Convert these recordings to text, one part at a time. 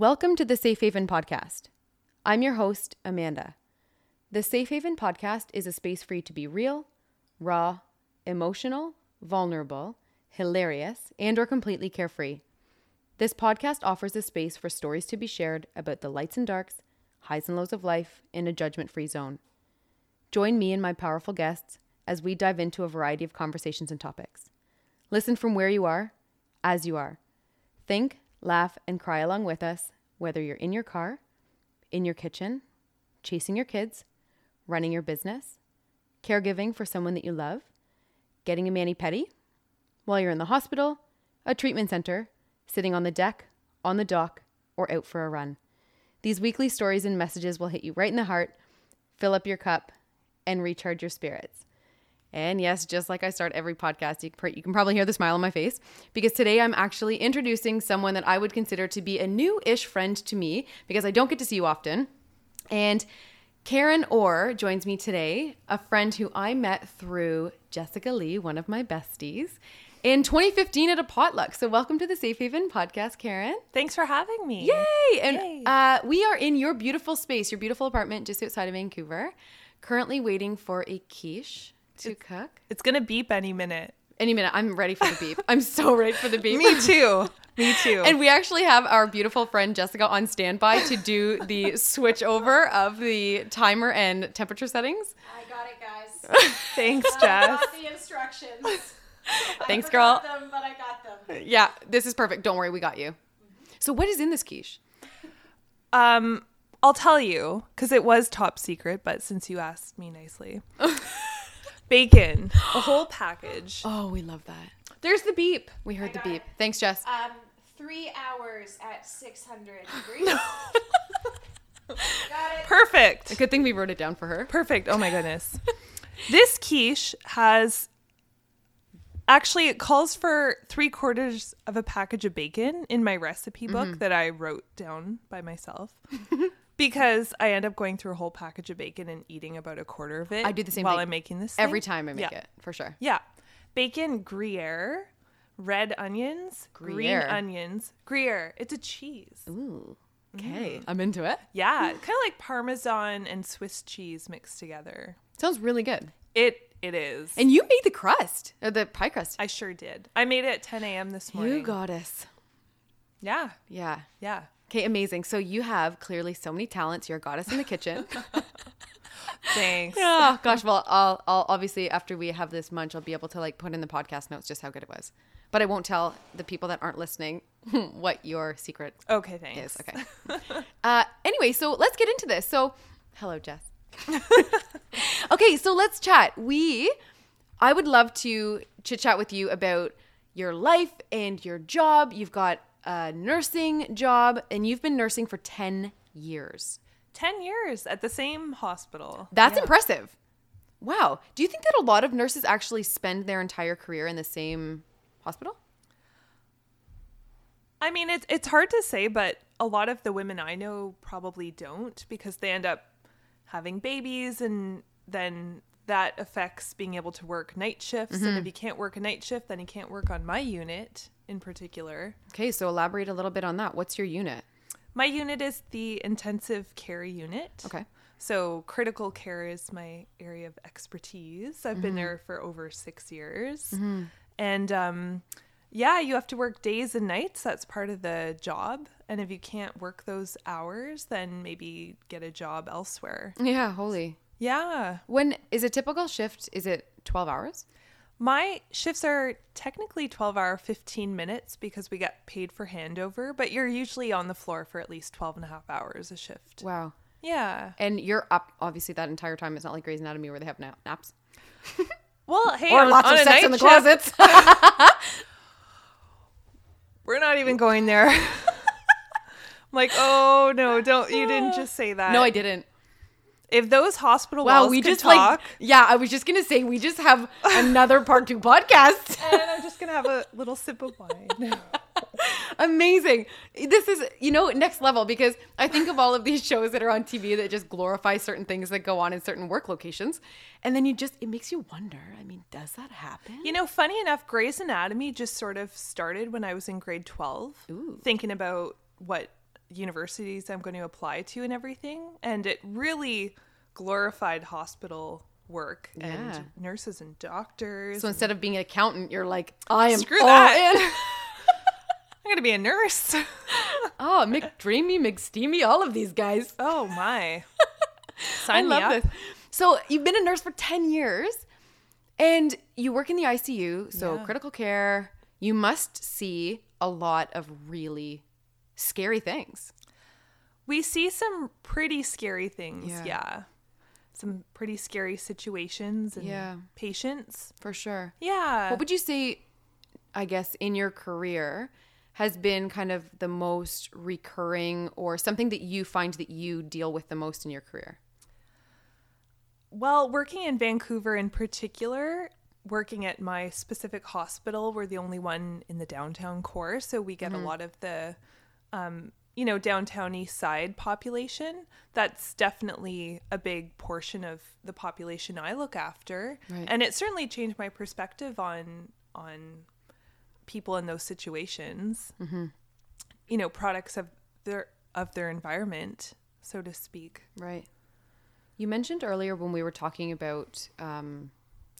Welcome to the Safe Haven Podcast. I'm your host, Amanda. The Safe Haven Podcast is a space for you to be real, raw, emotional, vulnerable, hilarious, and or completely carefree. This podcast offers a space for stories to be shared about the lights and darks, highs and lows of life in a judgment-free zone. Join me and my powerful guests as we dive into a variety of conversations and topics. Listen from where you are, as you are. Think, laugh, and cry along with us, whether you're in your car, in your kitchen, chasing your kids, running your business, caregiving for someone that you love, getting a mani pedi, while you're in the hospital, a treatment center, sitting on the deck, on the dock, or out for a run. These weekly stories and messages will hit you right in the heart, fill up your cup, and recharge your spirits. And yes, just like I start every podcast, you can, you can probably hear the smile on my face because today I'm actually introducing someone that I would consider to be a new ish friend to me because I don't get to see you often. And Karen Orr joins me today, a friend who I met through Jessica Lee, one of my besties, in 2015 at a potluck. So, welcome to the Safe Haven podcast, Karen. Thanks for having me. Yay! And Yay. Uh, we are in your beautiful space, your beautiful apartment just outside of Vancouver, currently waiting for a quiche to cook. It's gonna beep any minute. Any minute, I'm ready for the beep. I'm so ready for the beep. Me too. Me too. And we actually have our beautiful friend Jessica on standby to do the switch over of the timer and temperature settings. I got it, guys. Thanks, I Jess. got the instructions. Thanks, I girl. Them, but I got them. Yeah, this is perfect. Don't worry, we got you. So, what is in this quiche? Um, I'll tell you because it was top secret, but since you asked me nicely, bacon, a whole package. Oh, we love that. There's the beep. We heard I the beep. it. Thanks, Jess. Um, three hours at 600 degrees. got it. Perfect. A good thing we wrote it down for her. Perfect. Oh my goodness. this quiche has actually it calls for three quarters of a package of bacon in my recipe book Mm-hmm. that I wrote down by myself. Because I end up going through a whole package of bacon and eating about a quarter of it. I do the same while thing I'm making this Every time I make Yeah. it, for sure. Yeah. Bacon Gruyere, red onions, green onions. Gruyere. It's a cheese. Ooh. Okay. Mm. I'm into it. Yeah, kind of like Parmesan and Swiss cheese mixed together. Sounds really good. It it is. And you made the crust, or the pie crust. I sure did. I made it at 10 a.m. this morning. You goddess. yeah, Yeah. yeah. Okay, amazing. So you have clearly so many talents. You're a goddess in the kitchen. Thanks. oh gosh. Well, I'll, I'll obviously after we have this munch, I'll be able to like put in the podcast notes just how good it was. But I won't tell the people that aren't listening what your secret Okay, thanks. is. Okay. uh, anyway, so let's get into this. So, hello, Jess. okay, so let's chat. We, I would love to chit chat with you about your life and your job. You've got a nursing job, and you've been nursing for ten years. 10 years at the same hospital. That's Yeah. impressive. Wow. Do you think that a lot of nurses actually spend their entire career in the same hospital? I mean, it's it's hard to say, but a lot of the women I know probably don't because they end up having babies and then that affects being able to work night shifts. Mm-hmm. And if you can't work a night shift, then you can't work on my unit in particular. Okay, so elaborate a little bit on that. What's your unit? My unit is the intensive care unit. Okay. So critical care is my area of expertise. I've Mm-hmm. been there for over six years. And um, yeah, you have to work days and nights. That's part of the job. And if you can't work those hours, then maybe get a job elsewhere. Yeah, holy. Yeah. When is a typical shift? Is it 12 hours? My shifts are technically 12 hour 15 minutes because we get paid for handover, but you're usually on the floor for at least 12 and a half hours a shift. Wow. Yeah. And you're up obviously that entire time. It's not like Grey's Anatomy where they have nap- naps. Well, hey, Or on, lots on of a sex night in the shift- closets. We're not even going there. I'm like, oh no, don't you didn't just say that. no, I didn't. If those hospital Wow, walls we could just talk, like Yeah, I was just going to say we just have another part 2 podcast. and I'm just gonna have a little sip of wine. Amazing. This is, you know, next level because I think of all of these shows that are on TV that just glorify certain things that go on in certain work locations. And then you just, it makes you wonder. I mean, does that happen? You know, funny enough, Grey's Anatomy just sort of started when I was in grade 12, Ooh. thinking about what universities I'm going to apply to and everything. And it really glorified hospital work Yeah. and nurses and doctors. So instead of being an accountant, you're like, I am Screw all that. in. I'm going to be a nurse. oh, McDreamy, McSteamy, all of these guys. oh my. I me love up. this. So you've been a nurse for 10 years and you work in the ICU, so Yeah. critical care. You must see a lot of really scary things. We see some pretty scary things. Yeah. Yeah. Some pretty scary situations and Yeah. patients. For sure. Yeah. What would you say, I guess, in your career has been kind of the most recurring or something that you find that you deal with the most in your career? Well, working in Vancouver in particular, working at my specific hospital, we're the only one in the downtown core, so we get a mm-hmm. lot of the, um, you know, downtown east side population. That's definitely a big portion of the population I look after, Right. and it certainly changed my perspective on on people in those situations. You know, products of their of their environment, so to speak. Right. You mentioned earlier when we were talking about, um,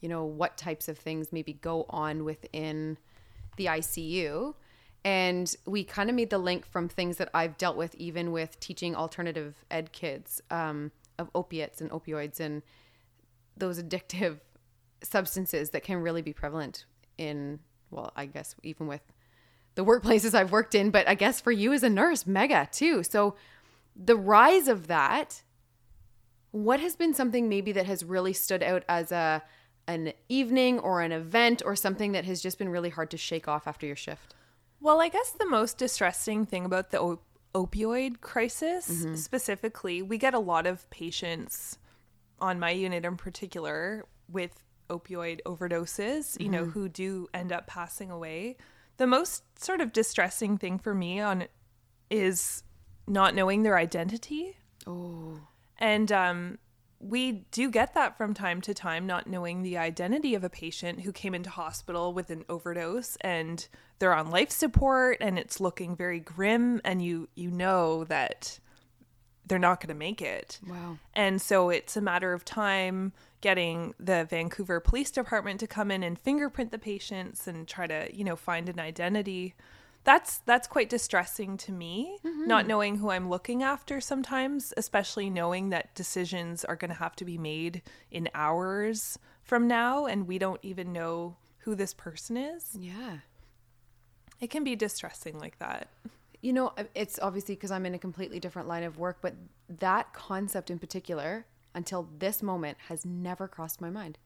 you know, what types of things maybe go on within the ICU. And we kind of made the link from things that I've dealt with, even with teaching alternative ed kids um, of opiates and opioids and those addictive substances that can really be prevalent in, well, I guess even with the workplaces I've worked in, but I guess for you as a nurse, mega too. So the rise of that, what has been something maybe that has really stood out as a an evening or an event or something that has just been really hard to shake off after your shift? Well, I guess the most distressing thing about the op- opioid crisis Mm-hmm. specifically, we get a lot of patients on my unit in particular with opioid overdoses, you know, Mm-hmm. who do end up passing away. The most sort of distressing thing for me on is not knowing their identity. Oh, And um, we do get that from time to time, not knowing the identity of a patient who came into hospital with an overdose and they're on life support and it's looking very grim and you you know that they're not going to make it. wow. And so it's a matter of time getting the Vancouver Police Department to come in and fingerprint the patients and try to, you know, find an identity. That's that's quite distressing to me, mm-hmm. not knowing who I'm looking after sometimes, especially knowing that decisions are going to have to be made in hours from now and we don't even know who this person is. Yeah. It can be distressing like that. You know, it's obviously because I'm in a completely different line of work, but that concept in particular, until this moment, has never crossed my mind.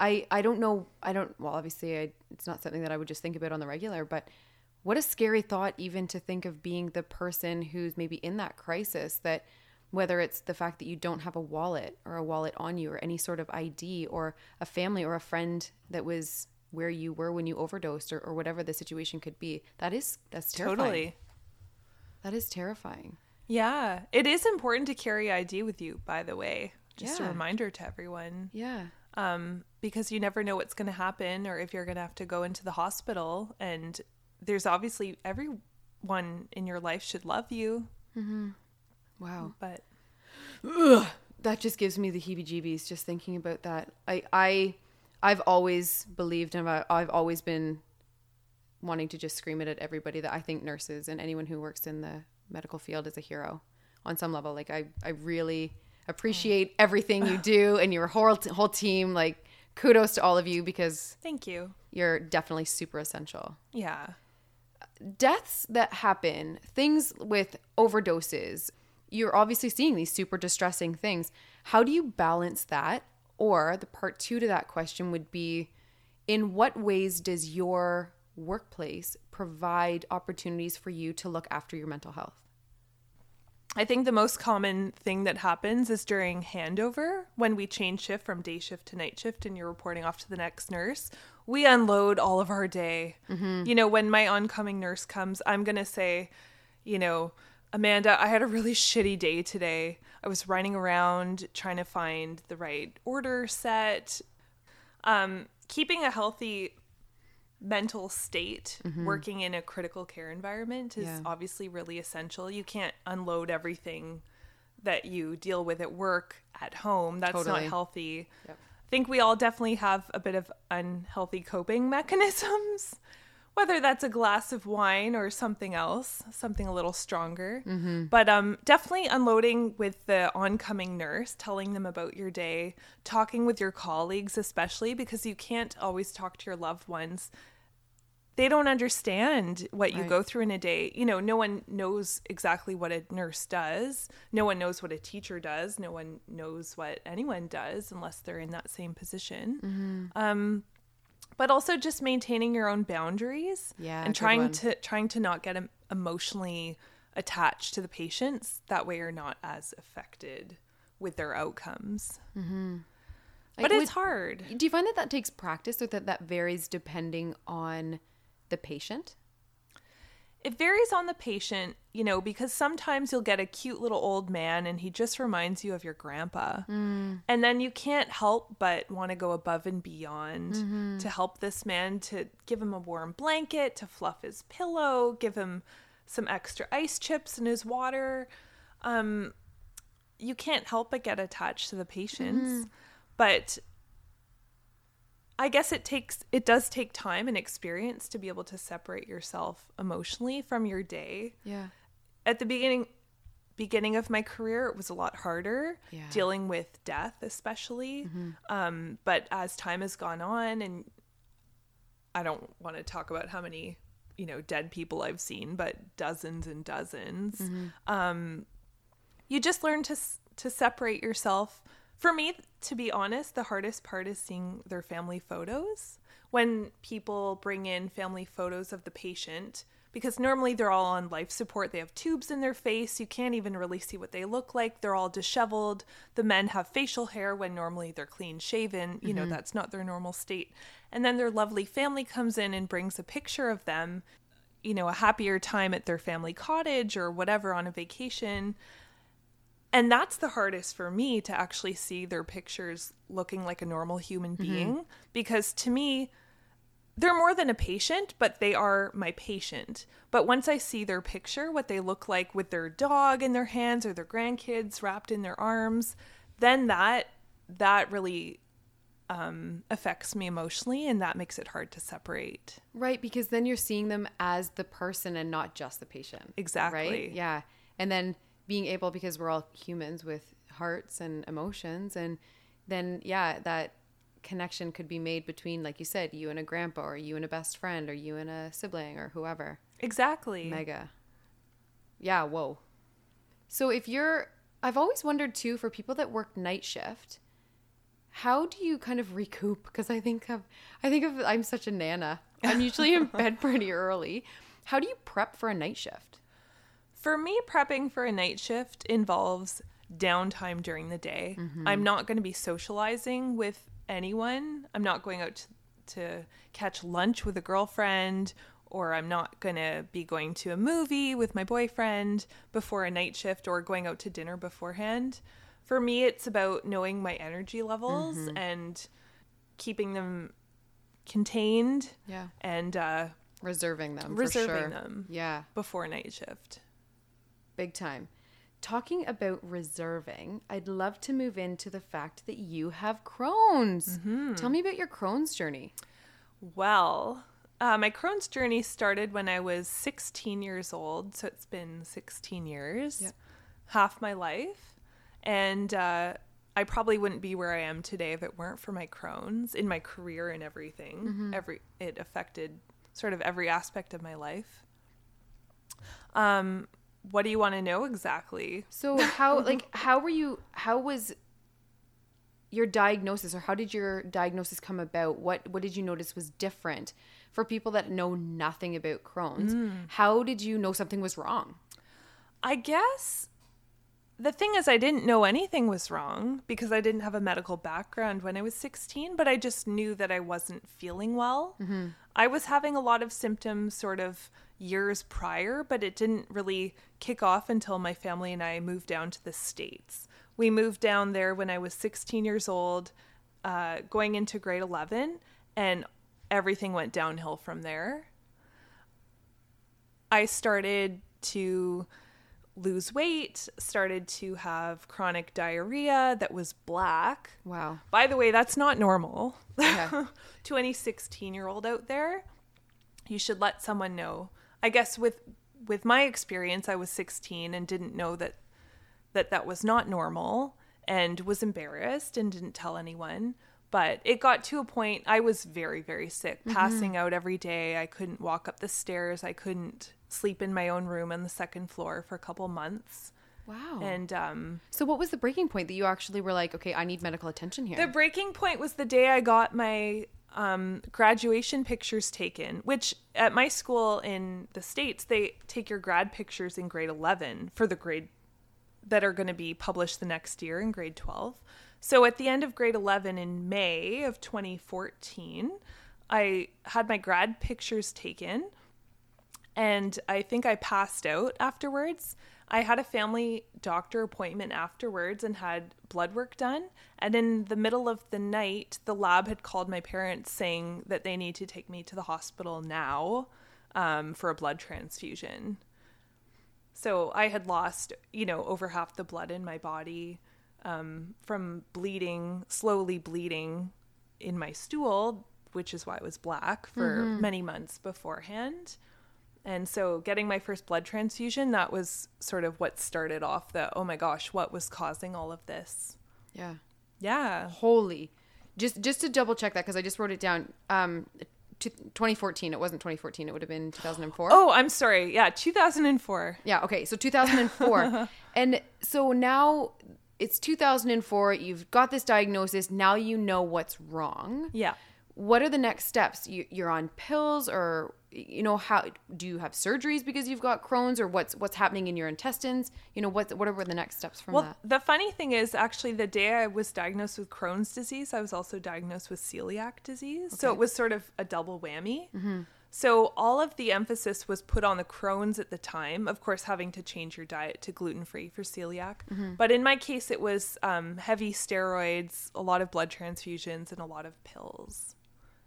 I I don't know. I don't. Well, obviously, I, it's not something that I would just think about on the regular. But what a scary thought, even to think of being the person who's maybe in that crisis. That whether it's the fact that you don't have a wallet or a wallet on you, or any sort of ID, or a family or a friend that was where you were when you overdosed, or, or whatever the situation could be. That is that's terrifying. Totally. That is terrifying. Yeah, it is important to carry ID with you, by the way. Just Yeah. a reminder to everyone. Yeah. Um, because you never know what's going to happen or if you're going to have to go into the hospital. And there's obviously everyone in your life should love you, mm-hmm. Wow. but That just gives me the heebie-jeebies just thinking about that. I I I've always believed and I've, always been wanting to just scream it at everybody that I think nurses and anyone who works in the medical field is a hero on some level. Like I I really appreciate mm. everything you do and your whole whole team. Like kudos to all of you because thank you. you're definitely super essential. Yeah. Deaths that happen, things with overdoses, you're obviously seeing these super distressing things. How do you balance that? Or the part two to that question would be in what ways does your workplace provide opportunities for you to look after your mental health? I think the most common thing that happens is during handover when we change shift from day shift to night shift and you're reporting off to the next nurse. We unload all of our day. You know, when my oncoming nurse comes, I'm going to say, you know, Amanda, I had a really shitty day today. I was running around trying to find the right order set. Um, keeping a healthy mental state working in a critical care environment is Yeah. obviously really essential. You can't unload everything that you deal with at work at home. That's Totally. not healthy. Yep. I think we all definitely have a bit of unhealthy coping mechanisms, whether that's a glass of wine or something else, something a little stronger. But um, definitely unloading with the oncoming nurse, telling them about your day, talking with your colleagues, especially because you can't always talk to your loved ones. They don't understand what you Right. go through in a day. You know, no one knows exactly what a nurse does. No one knows what a teacher does. No one knows what anyone does unless they're in that same position. Mm-hmm. Um, but also just maintaining your own boundaries Yeah, and trying to trying to not get emotionally attached to the patients. That way, you're not as affected with their outcomes. Like, but it's hard. Do you find that that takes practice or that that varies depending on the patient? It varies on the patient, you know, because sometimes you'll get a cute little old man and he just reminds you of your grandpa. Mm. And then you can't help but want to go above and beyond mm-hmm. to help this man, to give him a warm blanket, to fluff his pillow, give him some extra ice chips in his water. Um, you can't help but get attached to the patients. Mm-hmm. But I guess it takes it does take time and experience to be able to separate yourself emotionally from your day. Yeah. At the beginning beginning of my career, it was a lot harder Yeah. dealing with death, especially. Um, but as time has gone on, and I don't want to talk about how many you know dead people I've seen, but dozens and dozens. Um, you just learn to to separate yourself. For me, to be honest, the hardest part is seeing their family photos. When people bring in family photos of the patient, because normally they're all on life support, they have tubes in their face. You can't even really see what they look like. They're all disheveled. The men have facial hair when normally they're clean shaven. You know, mm-hmm. that's not their normal state. And then their lovely family comes in and brings a picture of them, you know, a happier time at their family cottage or whatever on a vacation. And that's the hardest for me to actually see their pictures looking like a normal human being because to me, they're more than a patient, but they are my patient. But once I see their picture, what they look like with their dog in their hands or their grandkids wrapped in their arms, then that that really um, affects me emotionally, and that makes it hard to separate. Right, because then you're seeing them as the person and not just the patient. Exactly. Right? Yeah. And then being able, because we're all humans with hearts and emotions, and then, yeah, that connection could be made between, like you said, you and a grandpa, or you and a best friend, or you and a sibling, or whoever. Exactly. Mega. Yeah, whoa. So if you're, I've always wondered too, for people that work night shift, how do you kind of recoup? Because I think of, I think of, I'm such a nana. I'm usually in bed pretty early. How do you prep for a night shift? For me, prepping for a night shift involves downtime during the day. I'm not going to be socializing with anyone. I'm not going out to, to catch lunch with a girlfriend, or I'm not going to be going to a movie with my boyfriend before a night shift or going out to dinner beforehand. For me, it's about knowing my energy levels and keeping them contained Yeah. and uh, Reserving them. for reserving sure. them Yeah. before night shift. Big time. Talking about reserving, I'd love to move into the fact that you have Crohn's. Tell me about your Crohn's journey. Well, uh, my Crohn's journey started when I was 16 years old. So it's been 16 years, Yep. half my life. And uh, I probably wouldn't be where I am today if it weren't for my Crohn's in my career and everything. Every It affected sort of every aspect of my life. Um, what do you want to know exactly? So how like how were you how was your diagnosis or how did your diagnosis come about? What what did you notice was different for people that know nothing about Crohn's? Hmm. How did you know something was wrong? I guess the thing is, I didn't know anything was wrong because I didn't have a medical background when I was 16, but I just knew that I wasn't feeling well. I was having a lot of symptoms sort of years prior, but it didn't really kick off until my family and I moved down to the States. We moved down there when I was 16 years old, uh, going into grade 11, and everything went downhill from there. I started to lose weight, started to have chronic diarrhea that was black. Wow. By the way, that's not normal. Okay. to any 16 year old out there, you should let someone know. I guess with with my experience, I was 16 and didn't know that that that was not normal and was embarrassed and didn't tell anyone. But it got to a point I was very very sick, mm-hmm. passing out every day. I couldn't walk up the stairs. I couldn't sleep in my own room on the second floor for a couple months. Wow. And um so, what was the breaking point that you actually were like, okay, I need medical attention here? The breaking point was the day I got my um, graduation pictures taken, which at my school in the States, they take your grad pictures in grade 11 for the grade that are going to be published the next year in grade 12. So at the end of grade 11 in May of 2014, I had my grad pictures taken and I think I passed out afterwards. I had a family doctor appointment afterwards and had blood work done. And in the middle of the night, the lab had called my parents saying that they need to take me to the hospital now um, for a blood transfusion. So I had lost, you know, over half the blood in my body um, from bleeding, slowly bleeding in my stool, which is why it was black for many months beforehand. And so getting my first blood transfusion, that was sort of what started off the, oh my gosh, what was causing all of this? yeah. Yeah. Holy. Just just to double check that because I just wrote it down. Um, to 2014. It wasn't 2014. It would have been 2004. Oh, I'm sorry. Yeah, 2004. Yeah, okay. So 2004. and so now it's 2004. You've got this diagnosis. Now you know what's wrong. Yeah. What are the next steps? You, you're on pills or you know how do you have surgeries because you've got Crohn's or what's what's happening in your intestines? You know what what are the next steps from Well, that? the funny thing is, actually, the day I was diagnosed with Crohn's disease, I was also diagnosed with celiac disease. So it was sort of a double whammy. So all of the emphasis was put on the Crohn's at the time, of course, having to change your diet to gluten free for celiac. But in my case, it was um, heavy steroids, a lot of blood transfusions, and a lot of pills.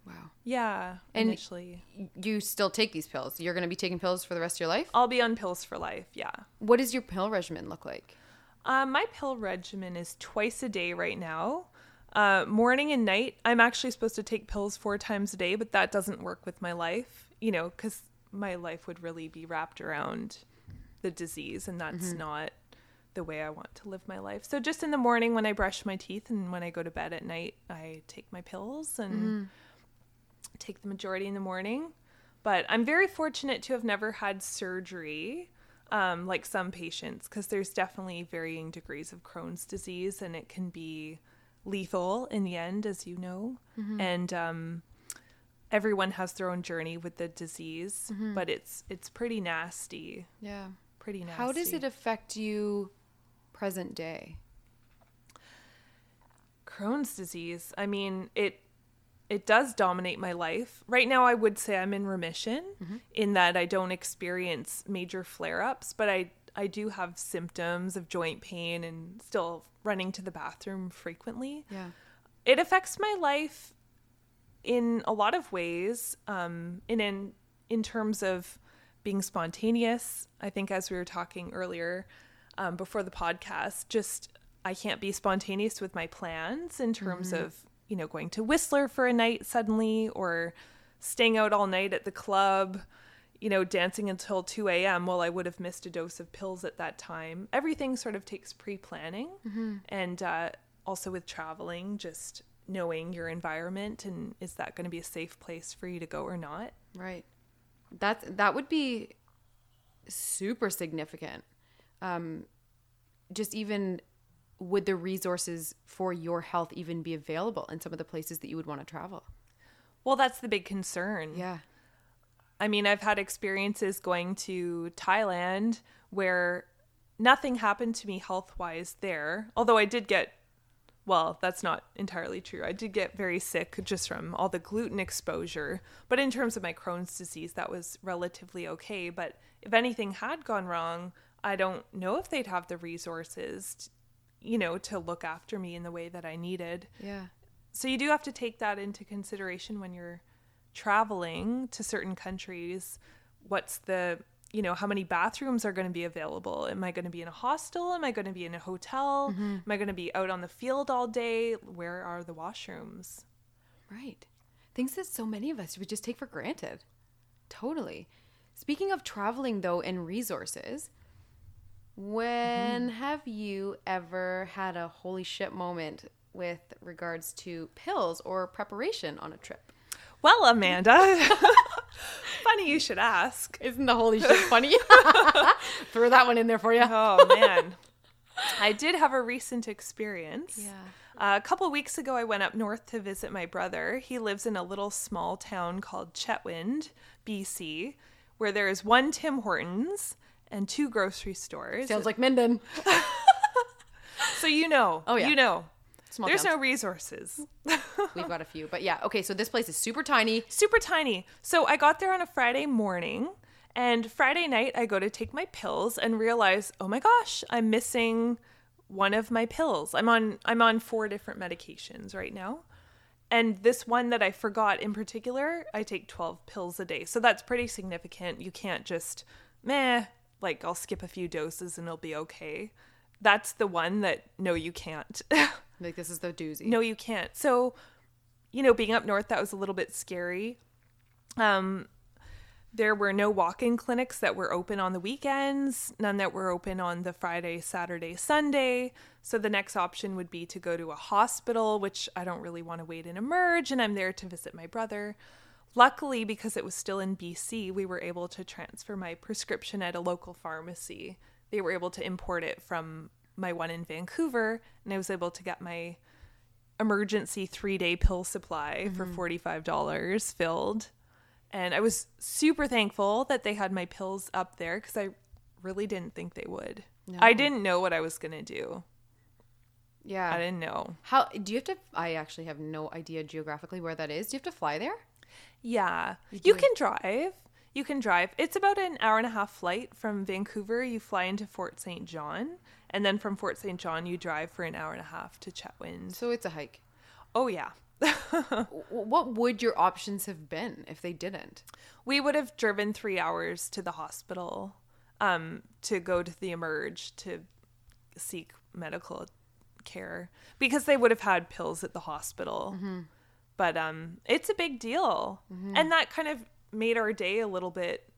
Wow. Yeah, And- initially. You still take these pills. You're going to be taking pills for the rest of your life? I'll be on pills for life, yeah. What does your pill regimen look like? Uh, my pill regimen is twice a day right now. Uh, morning and night. I'm actually supposed to take pills four times a day, but that doesn't work with my life, you know, because my life would really be wrapped around the disease, and that's not the way I want to live my life. So just in the morning when I brush my teeth and when I go to bed at night, I take my pills and take the majority in the morning. But I'm very fortunate to have never had surgery um, like some patients because there's definitely varying degrees of Crohn's disease and it can be lethal in the end, as you know. And um, everyone has their own journey with the disease, but it's it's pretty nasty. Yeah. Pretty nasty. How does it affect you present day? Crohn's disease. I mean, it it does dominate my life. Right now I would say I'm in remission in that I don't experience major flare-ups, but I I do have symptoms of joint pain and still running to the bathroom frequently. Yeah. It affects my life in a lot of ways. Um, in in in terms of being spontaneous, I think as we were talking earlier um, before the podcast, just I can't be spontaneous with my plans in terms of you know going to Whistler for a night suddenly or staying out all night at the club. You know, dancing until 2 a.m. Well, I would have missed a dose of pills at that time. Everything sort of takes pre planning. And uh, also with traveling, just knowing your environment and is that going to be a safe place for you to go or not? Right. That's that would be super significant. Um, just even would the resources for your health even be available in some of the places that you would want to travel? Well, that's the big concern. Yeah. I mean, I've had experiences going to Thailand where nothing happened to me health wise there, although I did get, well, that's not entirely true. I did get very sick just from all the gluten exposure. But in terms of my Crohn's disease, that was relatively okay. But if anything had gone wrong, I don't know if they'd have the resources, you know, to look after me in the way that I needed. Yeah. So you do have to take that into consideration when you're traveling to certain countries, what's the you know how many bathrooms are going to be available am i going to be in a hostel am i going to be in a hotel mm-hmm. am i going to be out on the field all day where are the washrooms Right. Things that so many of us would just take for granted. Totally. Speaking of traveling, though, and resources, when have you ever had a holy shit moment with regards to pills or preparation on a trip? well amanda funny you should ask Isn't the holy shit funny? Throw that one in there for you. oh man i did have a recent experience Yeah. Uh, a couple weeks ago, I went up north to visit my brother. He lives in a little small town called Chetwynd, BC, where there is one Tim Hortons and two grocery stores. Sounds like Minden. so you know, Oh, yeah. you know, Small there's towns. no resources. We've got a few. But yeah, okay, so this place is super tiny. Super tiny. So I got there on a Friday morning, and Friday night I go to take my pills and realize, oh my gosh, I'm missing one of my pills. I'm on I'm on four different medications right now. And this one that I forgot in particular, I take 12 pills a day. So that's pretty significant. You can't just meh, like I'll skip a few doses and it'll be okay. That's the one that no you can't. Like, this is the doozy. No, you can't. So, you know, being up north, that was a little bit scary. Um, there were no walk-in clinics that were open on the weekends, none that were open on the Friday, Saturday, Sunday. So the next option would be to go to a hospital, which I don't really want to wait and emerge, and I'm there to visit my brother. Luckily, because it was still in BC, we were able to transfer my prescription at a local pharmacy. They were able to import it from my one in Vancouver, and I was able to get my emergency three day pill supply for mm-hmm. $45 filled. And I was super thankful that they had my pills up there because I really didn't think they would. I didn't know what I was going to do. Yeah. I didn't know. How do you have to? I actually have no idea geographically where that is. Do you have to fly there? Yeah. You can drive. You can drive. It's about an hour and a half flight from Vancouver. You fly into Fort St. John. And then from Fort St. John, you drive for an hour and a half to Chetwynd. So it's a hike. Oh, yeah. What would your options have been if they didn't? we would have driven three hours to the hospital um, to go to the emerge to seek medical care because they would have had pills at the hospital but um, it's a big deal. And that kind of made our day a little bit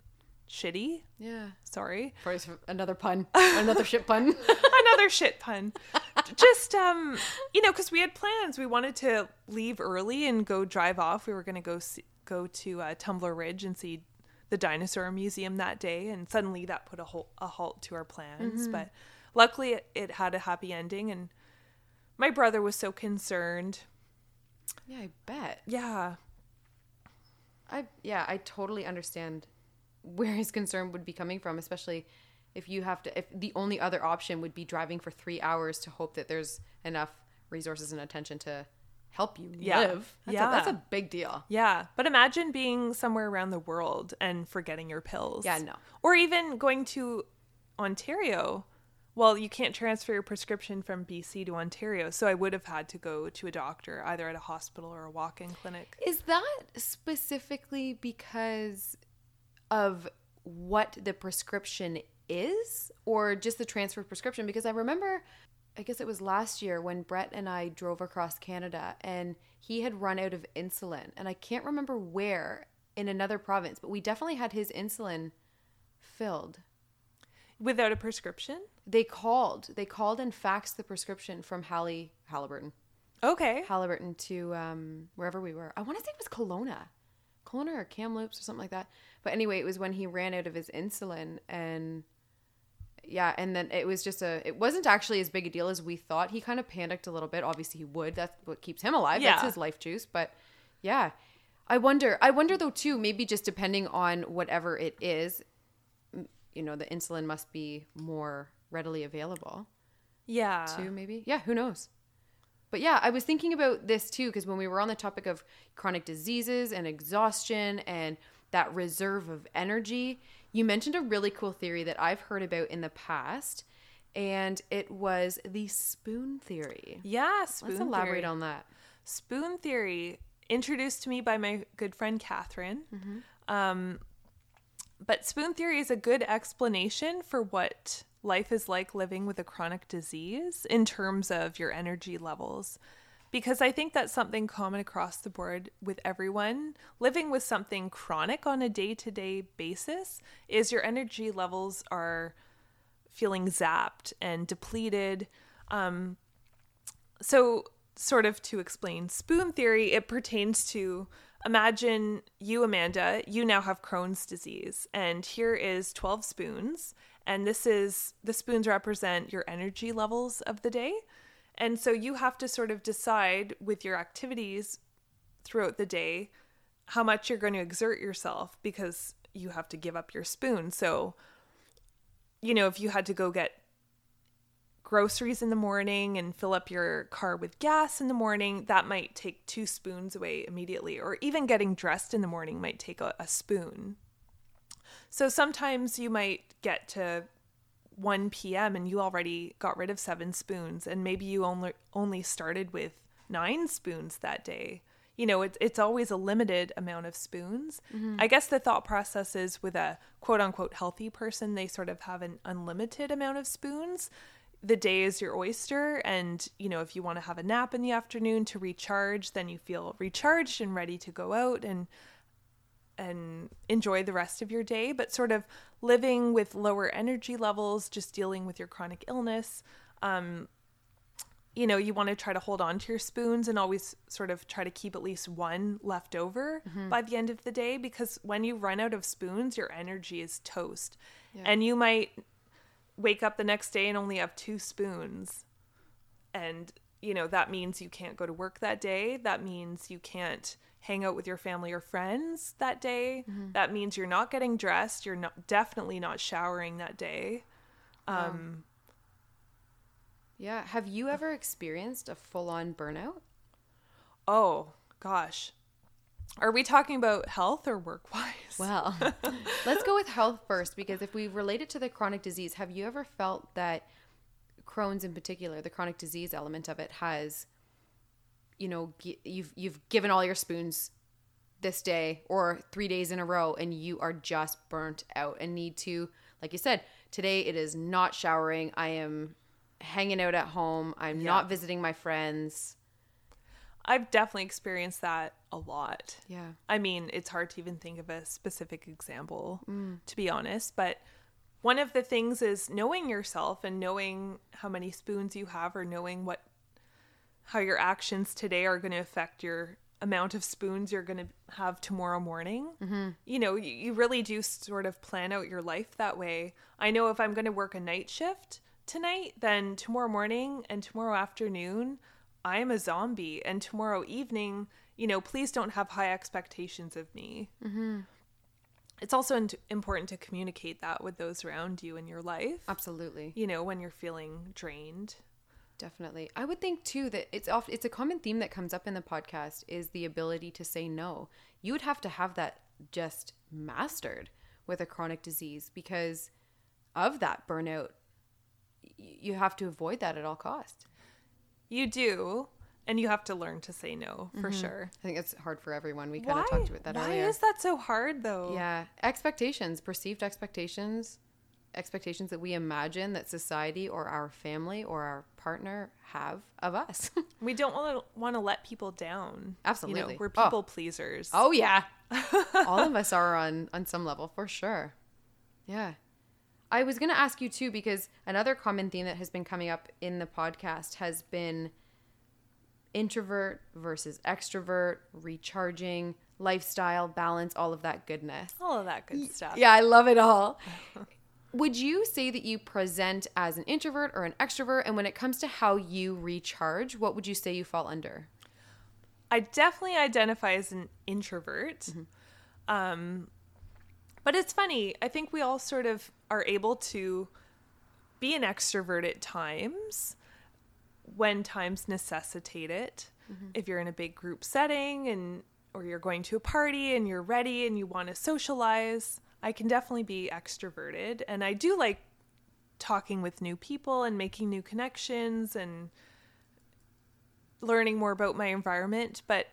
shitty. Yeah. sorry. Probably another pun. Another shit pun. another shit pun. Just um you know because we had plans. We wanted to leave early and go drive off. We were going to go see, go to uh, tumbler ridge and see the dinosaur museum that day and suddenly that put a, hol- a halt to our plans. But luckily it, it had a happy ending and my brother was so concerned yeah, I bet. yeah I yeah, I totally understand where his concern would be coming from, especially if you have to if the only other option would be driving for 3 hours to hope that there's enough resources and attention to help you Yeah. live. That's, a, that's a big deal. Yeah, but imagine being somewhere around the world and forgetting your pills. Yeah, no. Or even going to Ontario. Well, you can't transfer your prescription from BC to Ontario, so I would have had to go to a doctor either at a hospital or a walk-in clinic. Is that specifically because of what the prescription is or just the transfer prescription? Because I remember, I guess it was last year when Brett and I drove across Canada and he had run out of insulin. And I can't remember where in another province, but we definitely had his insulin filled. Without a prescription? They called. They called and faxed the prescription from Hallie Halliburton. Okay. Halliburton to um, wherever we were. I want to say it was Kelowna, Kelowna or Kamloops or something like that. But anyway, it was when he ran out of his insulin, and yeah, and then it was just a. It wasn't actually as big a deal as we thought. He kind of panicked a little bit. Obviously, he would. That's what keeps him alive. That's his life juice. But yeah, I wonder. I wonder though too. Maybe just depending on whatever it is, you know, the insulin must be more readily available Yeah. too maybe yeah who knows but yeah i was thinking about this too because when we were on the topic of chronic diseases and exhaustion and that reserve of energy you mentioned a really cool theory that i've heard about in the past and it was the spoon theory Yeah, spoon let's elaborate theory. on that Spoon theory. introduced to me by my good friend Catherine. Hmm. Um, but spoon theory is a good explanation for what life is like living with a chronic disease in terms of your energy levels. Because I think that's something common across the board with everyone. Living with something chronic on a day to day basis is your energy levels are feeling zapped and depleted. Um, so, sort of to explain spoon theory, it pertains to imagine you, Amanda, you now have Crohn's disease, and here is 12 spoons. And this is the spoons represent your energy levels of the day. And so you have to sort of decide with your activities throughout the day how much you're going to exert yourself because you have to give up your spoon. So, you know, if you had to go get groceries in the morning and fill up your car with gas in the morning, that might take two spoons away immediately. Or even getting dressed in the morning might take a, a spoon. So sometimes you might get to 1 p.m. and you already got rid of seven spoons, and maybe you only only started with nine spoons that day. You know, it's it's always a limited amount of spoons. Mm-hmm. I guess the thought process is with a quote unquote healthy person, they sort of have an unlimited amount of spoons. The day is your oyster, and you know, if you want to have a nap in the afternoon to recharge, then you feel recharged and ready to go out and and enjoy the rest of your day, but sort of living with lower energy levels, just dealing with your chronic illness. Um, you know, you want to try to hold on to your spoons and always sort of try to keep at least one left over by the end of the day because when you run out of spoons, your energy is toast. And you might wake up the next day and only have two spoons. And, you know, that means you can't go to work that day. That means you can't hang out with your family or friends that day. That means you're not getting dressed. You're not definitely not showering that day. Um, Yeah. Have you ever experienced a full on burnout? Oh, gosh. Are we talking about health or work wise? Well, let's go with health first because if we relate it to the chronic disease, have you ever felt that Crohn's in particular, the chronic disease element of it has you know, you've you've given all your spoons this day or 3 days in a row and you are just burnt out and need to like you said, today it is not showering. I am hanging out at home. I'm Yeah. not visiting my friends. I've definitely experienced that a lot. Yeah. I mean, it's hard to even think of a specific example, to be honest. But one of the things is knowing yourself and knowing how many spoons you have, or knowing what how your actions today are going to affect your amount of spoons you're going to have tomorrow morning. Mm-hmm. You know, you, you really do sort of plan out your life that way. I know if I'm going to work a night shift tonight, then tomorrow morning and tomorrow afternoon, I am a zombie. And tomorrow evening, you know, please don't have high expectations of me. Mm-hmm. It's also in- important to communicate that with those around you in your life. Absolutely. You know, when you're feeling drained. Definitely. I would think too that it's off it's a common theme that comes up in the podcast is the ability to say no. You would have to have that just mastered with a chronic disease because of that burnout. Y- You have to avoid that at all costs. You do, and you have to learn to say no for mm-hmm. sure. I think it's hard for everyone. We kind of talked about that why earlier. is that so hard though? Yeah, expectations, perceived expectations, expectations that we imagine that society or our family or our partner have of us. We don't want to want to let people down. Absolutely. You know, we're Oh. people pleasers. Oh yeah. All of us are on on some level for sure. Yeah. I was going to ask you too because another common theme that has been coming up in the podcast has been introvert versus extrovert, recharging, lifestyle, balance, all of that goodness. All of that good stuff. Yeah, I love it all. Would you say that you present as an introvert or an extrovert and when it comes to how you recharge, what would you say you fall under? I definitely identify as an introvert. Mm-hmm. Um, but it's funny. I think we all sort of are able to be an extrovert at times when times necessitate it. Mm-hmm. If you're in a big group setting and or you're going to a party and you're ready and you want to socialize, I can definitely be extroverted and I do like talking with new people and making new connections and learning more about my environment, but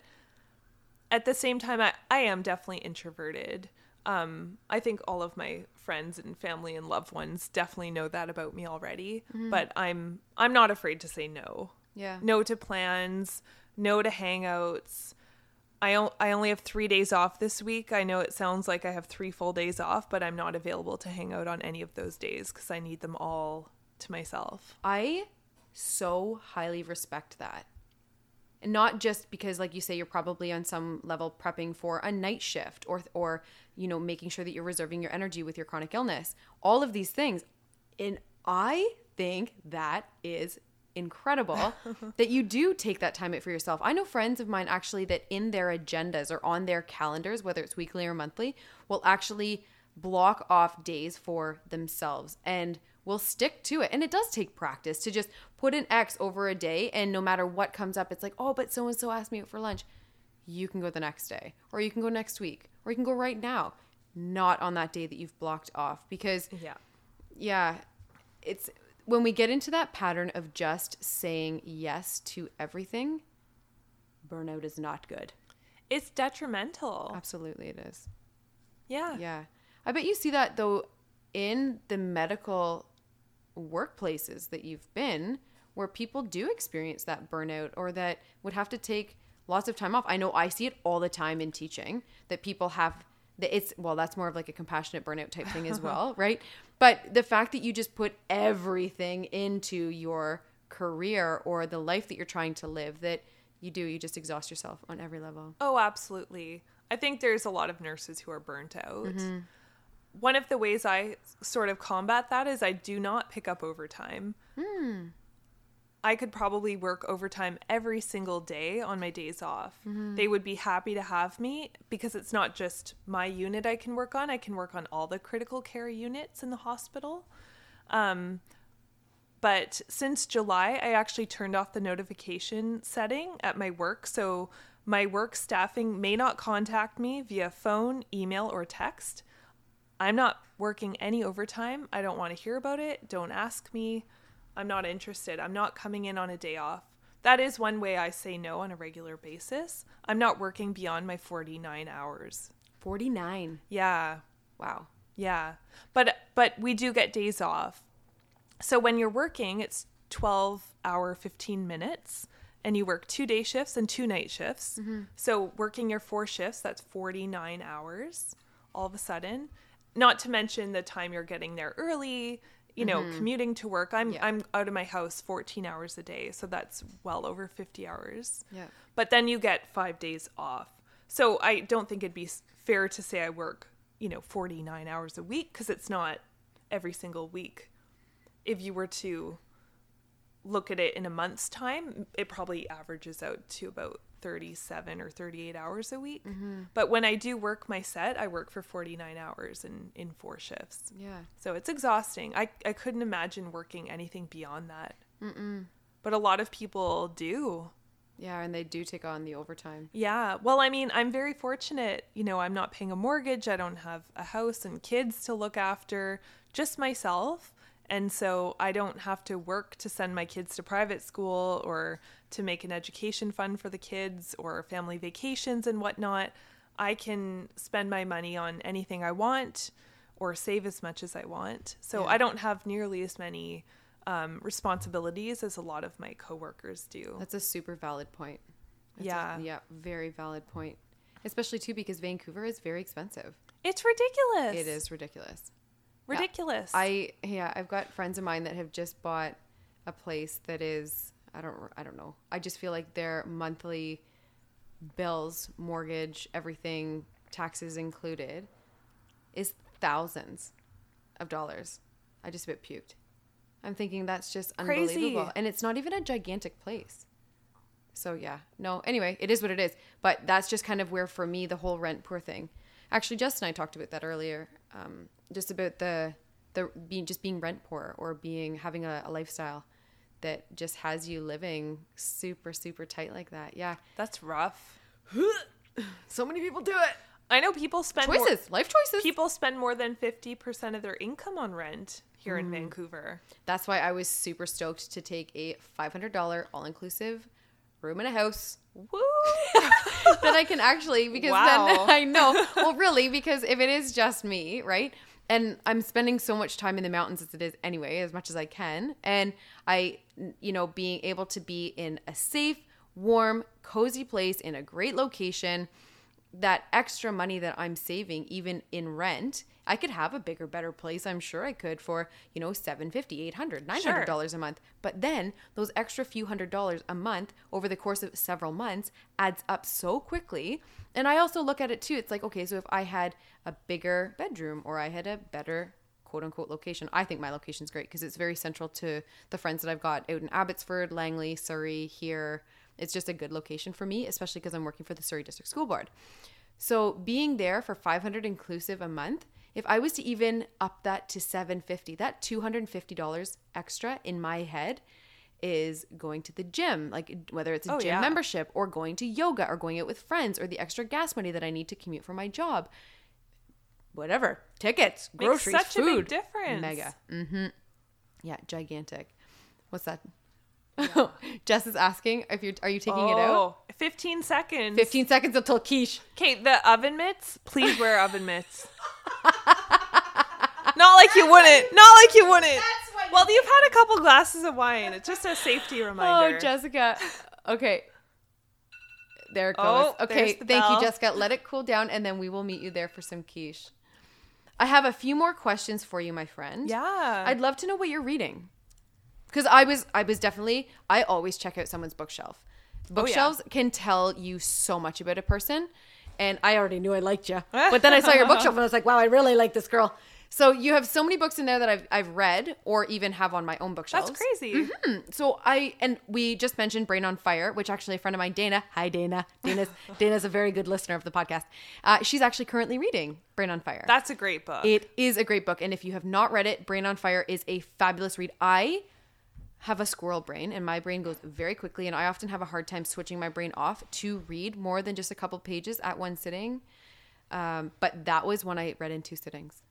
at the same time, I, I am definitely introverted. Um, I think all of my friends and family and loved ones definitely know that about me already. But I'm I'm not afraid to say no. Yeah. No to plans. No to hangouts. I, o- I only have three days off this week. I know it sounds like I have three full days off, but I'm not available to hang out on any of those days because I need them all to myself. I so highly respect that. And not just because like you say you're probably on some level prepping for a night shift or or you know making sure that you're reserving your energy with your chronic illness. All of these things. And I think that is incredible that you do take that time out for yourself. I know friends of mine actually that in their agendas or on their calendars, whether it's weekly or monthly, will actually block off days for themselves and will stick to it. And it does take practice to just put an X over a day and no matter what comes up, it's like, oh, but so and so asked me out for lunch. You can go the next day, or you can go next week, or you can go right now, not on that day that you've blocked off because Yeah. yeah it's when we get into that pattern of just saying yes to everything burnout is not good It's detrimental. absolutely it is Yeah. yeah i bet you see that though in the medical workplaces that you've been where people do experience that burnout or that would have to take lots of time off i know i see it all the time in teaching that people have that it's well that's more of like a compassionate burnout type thing as well right but the fact that you just put everything into your career or the life that you're trying to live that you do you just exhaust yourself on every level Oh, absolutely. I think there's a lot of nurses who are burnt out. Mm-hmm. One of the ways I sort of combat that is I do not pick up overtime. I could probably work overtime every single day on my days off. They would be happy to have me because it's not just my unit I can work on, I can work on all the critical care units in the hospital. Um, but since July, I actually turned off the notification setting at my work. So my work staffing may not contact me via phone, email, or text. I'm not working any overtime. I don't want to hear about it. Don't ask me. I'm not interested. I'm not coming in on a day off. That is one way I say no on a regular basis. I'm not working beyond my 49 hours. 49 Yeah. wow Yeah. But but we do get days off. So when you're working, it's 12 hour 15 minutes and you work two day shifts and two night shifts. Mm-hmm. So working your four shifts, that's 49 hours all of a sudden. Not to mention the time you're getting there early, you know, mm-hmm. commuting to work. I'm Yeah. I'm out of my house 14 hours a day, so that's well over 50 hours. Yeah. But then you get 5 days off. So I don't think it'd be fair to say I work, you know, 49 hours a week because it's not every single week. If you were to look at it in a month's time, it probably averages out to about 37 or 38 hours a week. Mm-hmm. But when I do work my set, I work for 49 hours in, in four shifts. yeah So it's exhausting. I, I couldn't imagine working anything beyond that. But a lot of people do. yeah and they do take on the overtime Yeah. Well, I mean, I'm very fortunate. You know, I'm not paying a mortgage. I don't have a house and kids to look after, just myself. And so I don't have to work to send my kids to private school or to make an education fund for the kids or family vacations and whatnot. I can spend my money on anything I want or save as much as I want. So Yeah. I don't have nearly as many um, responsibilities as a lot of my coworkers do. That's a super valid point. That's a- Yeah. yeah, very valid point. Especially too because Vancouver is very expensive. It's ridiculous. It is ridiculous. Ridiculous. I yeah, I've got friends of mine that have just bought a place that is I don't I don't know. I just feel like their monthly bills, mortgage, everything, taxes included is thousands of dollars. I just a bit puked. I'm thinking that's just Crazy. unbelievable. And it's not even a gigantic place. So yeah, no. Anyway, it is what it is. But that's just kind of where for me the whole rent poor thing. Actually, Justin and I talked about that earlier. Um, just about the the being just being rent poor or being having a, a lifestyle that just has you living super super tight like that. Yeah, That's rough. so many people do it. I know people spend more- Choices, life choices. people spend more than 50% of their income on rent here in mm-hmm. Vancouver. That's why I was super stoked to take a $500 all inclusive room in a house. Woo! that I can actually because Wow. then I know. Well, really, because if it is just me, right? And I'm spending so much time in the mountains as it is anyway, as much as I can, and I, you know, being able to be in a safe, warm, cozy place in a great location, that extra money that I'm saving, even in rent, I could have a bigger, better place. I'm sure I could for, you know, 750 800 900 dollars a month. But then those extra few hundred dollars a month over the course of several months adds up so quickly. And I also look at it too. It's like, okay, so if I had a bigger bedroom or I had a better quote unquote location. I think my location's great because it's very central to the friends that I've got out in Abbotsford, Langley, Surrey, here. It's just a good location for me, especially because I'm working for the Surrey District School Board. So being there for 500 inclusive a month, if I was to even up that to 750, that $250 extra in my head is going to the gym, like whether it's a Oh, gym yeah. membership or going to yoga or going out with friends or the extra gas money that I need to commute for my job. Whatever. Tickets, Makes groceries, such a big food. difference. Mega. Mm-hmm. Yeah, gigantic. What's that? Jess is asking if you're are you taking it out? Oh, 15 seconds. 15 seconds until quiche. Okay, the oven mitts. Please wear oven mitts. Not like you wouldn't. Not like you wouldn't. Well, you've had a couple glasses of wine. It's just a safety oh, reminder. Oh, Jessica. Okay. There it goes. Oh, okay, the thank you. Jessica. Let it cool down and then we will meet you there for some quiche. I have a few more questions for you, my friend. Yeah. I'd love to know what you're reading. Cuz I was I was definitely I always check out someone's bookshelf. Oh, yeah. Bookshelves can tell you so much about a person and I already knew I liked you. But then I saw your bookshelf and I was like, "Wow, I really like this girl." So you have so many books in there that I've I've read or even have on my own bookshelves. That's crazy. So I and we just mentioned Brain on Fire, which actually a friend of mine, Dana. Hi, Dana. Dana's Dana's a very good listener of the podcast. Uh, she's actually currently reading Brain on Fire. That's a great book. it is a great book, and if you have not read it, Brain on Fire is a fabulous read. I have a squirrel brain, and my brain goes very quickly, and I often have a hard time switching my brain off to read more than just a couple pages at one sitting. Um, but that was one I read in two sittings.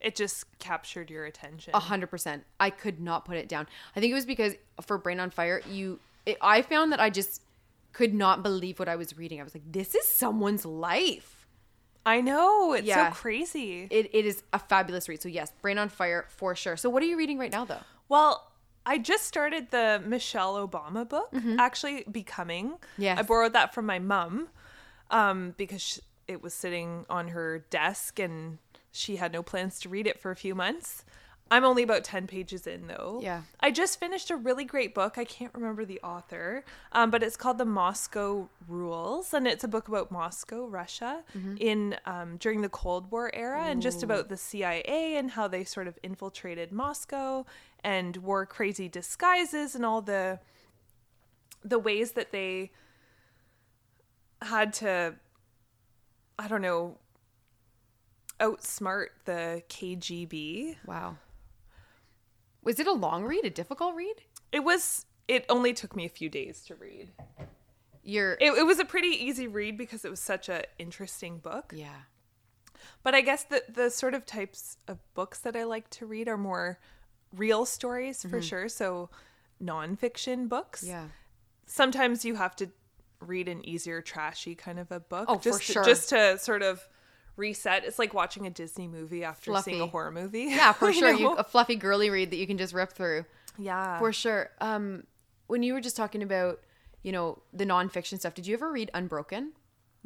it just captured your attention. A hundred percent. I could not put it down. I think it was because for Brain on Fire, you, it, I found that I just could not believe what I was reading. I was like, this is someone's life. I know. It's Yeah. so crazy. It, it is a fabulous read. So yes, Brain on Fire for sure. So what are you reading right now, though? Well, I just started the Michelle Obama book, actually Becoming. Mm-hmm. Yes. I borrowed that from my mom um, because sh it was sitting on her desk and she had no plans to read it for a few months. I'm only about 10 pages in though. Yeah. I just finished a really great book. I can't remember the author, um, but it's called The Moscow Rules, and it's a book about Moscow, Russia, in um, during the Cold War era, and just about the CIA and how they sort of infiltrated Moscow and wore crazy disguises and all the the ways that they had to, I don't know, outsmart the KGB. Wow. Was it a long read? A difficult read? It was. It only took me a few days to read. You're. It, it was a pretty easy read because it was such a interesting book. yeah. But I guess the the sort of types of books that I like to read are more real stories for sure. So nonfiction books. Yeah. Sometimes you have to read an easier, trashy kind of a book. Oh, for just sure. To, just to sort of reset. It's like watching a Disney movie after seeing a Fluffy. horror movie. Yeah, for sure. You, a fluffy girly read that you can just rip through. yeah. For sure. Um, when you were just talking about, you know, the nonfiction stuff, did you ever read Unbroken?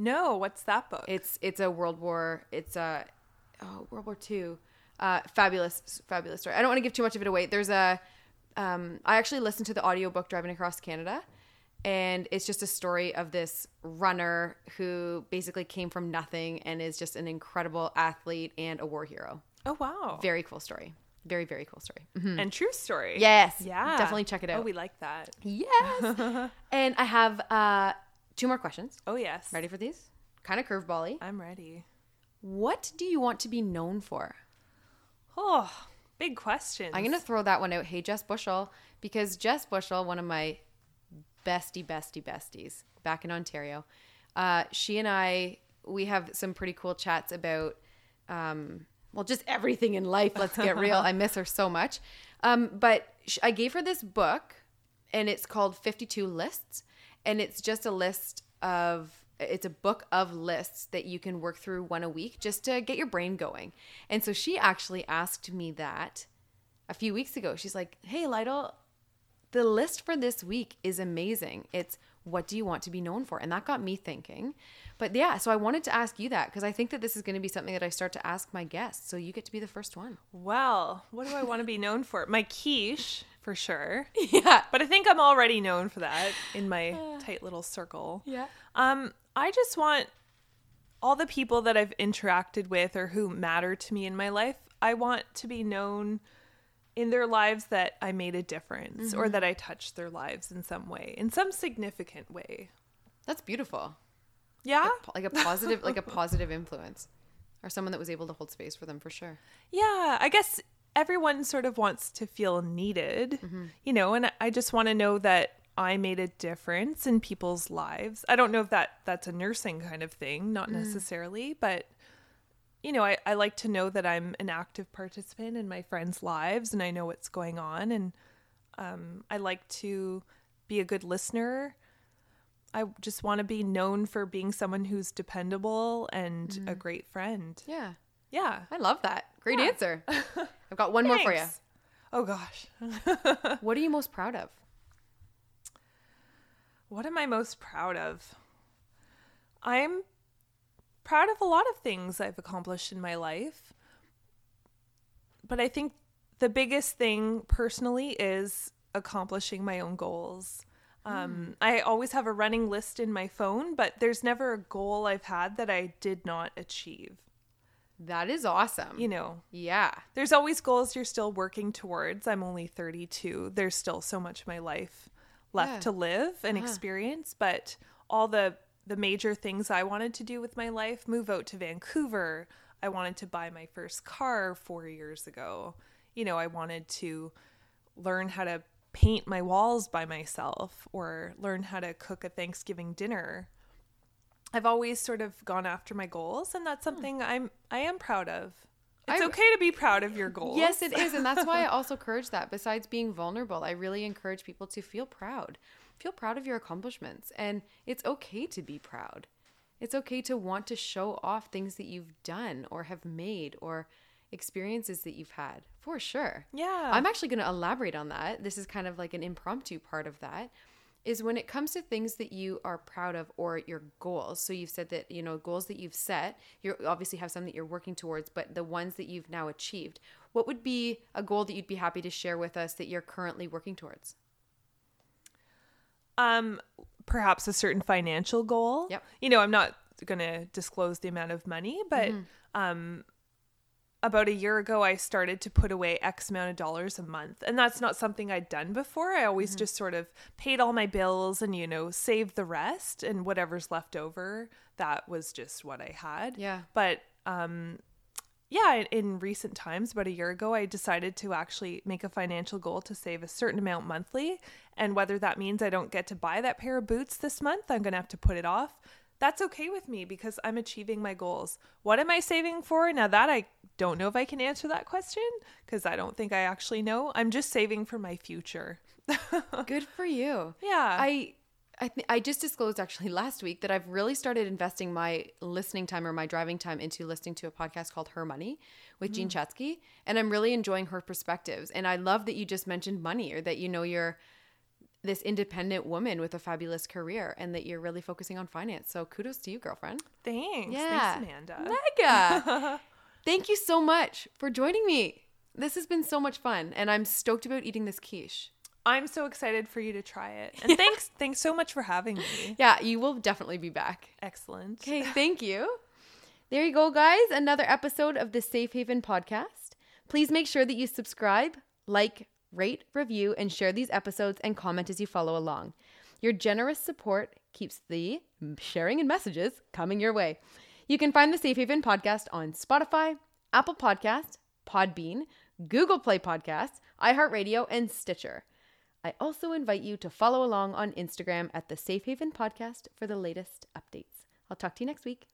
no, what's that book? It's it's a World War. It's a oh World War Two. Uh, fabulous, fabulous story. I don't want to give too much of it away. There's a. Um, I actually listened to the audiobook driving across Canada, and it's just a story of this runner who basically came from nothing and is just an incredible athlete and a war hero. oh wow. Very cool story. Very very cool story. Mhm. and true story. Yes. Yeah. Definitely check it out. Oh, we like that. Yes. and I have uh, two more questions. Oh yes. Ready for these? Kind of curvebally. I'm ready. What do you want to be known for? Oh, big question. I'm going to throw that one out. Hey, Jess Bushel, because Jess Bushel, one of my bestie, bestie, besties back in Ontario, uh, she and I, we have some pretty cool chats about, um, well, just everything in life. Let's get real. I miss her so much. Um, but I gave her this book, and it's called 52 Lists. And it's just a list of it's a book of lists that you can work through one a week just to get your brain going. And so she actually asked me that a few weeks ago. She's like, "Hey, Lytle, the list for this week is amazing. It's what do you want to be known for?" And that got me thinking. But yeah, so I wanted to ask you that because I think that this is going to be something that I start to ask my guests. So you get to be the first one. Well, what do I want to be known for? My quiche, for sure. Yeah. But I think I'm already known for that in my tight little circle. Yeah. Um, I just want all the people that I've interacted with or who matter to me in my life, I want to be known in their lives that I made a difference or mm-hmm. that I touched their lives in some way, in some significant way. That's beautiful. Yeah? Like a positive like a positive influence or someone that was able to hold space for them for sure. Yeah, I guess everyone sort of wants to feel needed, mm-hmm. you know, and I just want to know that I made a difference in people's lives. I don't know if that that's a nursing kind of thing, not necessarily, but you know, I, I like to know that I'm an active participant in my friends' lives and I know what's going on and um, I like to be a good listener. I just want to be known for being someone who's dependable and a great friend. Yeah. Yeah. I love that. Great Yeah. answer. I've got one more for you. Oh gosh. What are you most proud of? What am I most proud of? I'm proud of a lot of things I've accomplished in my life. But I think the biggest thing personally is accomplishing my own goals. Um, I always have a running list in my phone, but there's never a goal I've had that I did not achieve. That is awesome. You know, yeah. there's always goals you're still working towards. I'm only 32. There's still so much of my life left Yeah. to live and Uh-huh. experience, but all the the major things I wanted to do with my life, move out to Vancouver. I wanted to buy my first car 4 years ago. You know, I wanted to learn how to paint my walls by myself or learn how to cook a Thanksgiving dinner. I've always sort of gone after my goals and that's something I'm I am proud of. It's I- okay to be proud of your goals. Yes, it is. And that's why I also encourage that. Besides being vulnerable, I really encourage people to feel proud. Feel proud of your accomplishments. And it's okay to be proud. It's okay to want to show off things that you've done or have made or experiences that you've had, for sure. Yeah. I'm actually going to elaborate on that. This is kind of like an impromptu part of that. Is when it comes to things that you are proud of or your goals. So you've said that, you know, goals that you've set, you obviously have some that you're working towards, but the ones that you've now achieved, what would be a goal that you'd be happy to share with us that you're currently working towards? um perhaps a certain financial goal. Yep. You know, I'm not going to disclose the amount of money, but um about a year ago I started to put away X amount of dollars a month. And that's not something I'd done before. I always just sort of paid all my bills and you know, saved the rest and whatever's left over, that was just what I had. Yeah. But um yeah, in- in recent times, about a year ago, I decided to actually make a financial goal to save a certain amount monthly. And whether that means I don't get to buy that pair of boots this month, I'm going to have to put it off. That's okay with me because I'm achieving my goals. What am I saving for? Now, that I don't know if I can answer that question because I don't think I actually know. I'm just saving for my future. Good for you. Yeah. I I, th- I just disclosed actually last week that I've really started investing my listening time or my driving time into listening to a podcast called Her Money with Jean mm. Chatzky. And I'm really enjoying her perspectives. And I love that you just mentioned money or that you know you're this independent woman with a fabulous career and that you're really focusing on finance. So kudos to you, girlfriend. Thanks. Yeah. Thanks, Amanda. Mega. Thank you so much for joining me. This has been so much fun. And I'm stoked about eating this quiche. I'm so excited for you to try it. And thanks thanks so much for having me. Yeah, you will definitely be back. Excellent. Okay, thank you. There you go, guys. Another episode of the Safe Haven podcast. Please make sure that you subscribe, like, rate, review, and share these episodes and comment as you follow along. Your generous support keeps the sharing and messages coming your way. You can find the Safe Haven podcast on Spotify, Apple Podcast, Podbean, Google Play Podcasts, iHeartRadio, and Stitcher. I also invite you to follow along on Instagram at the Safe Haven Podcast for the latest updates. I'll talk to you next week.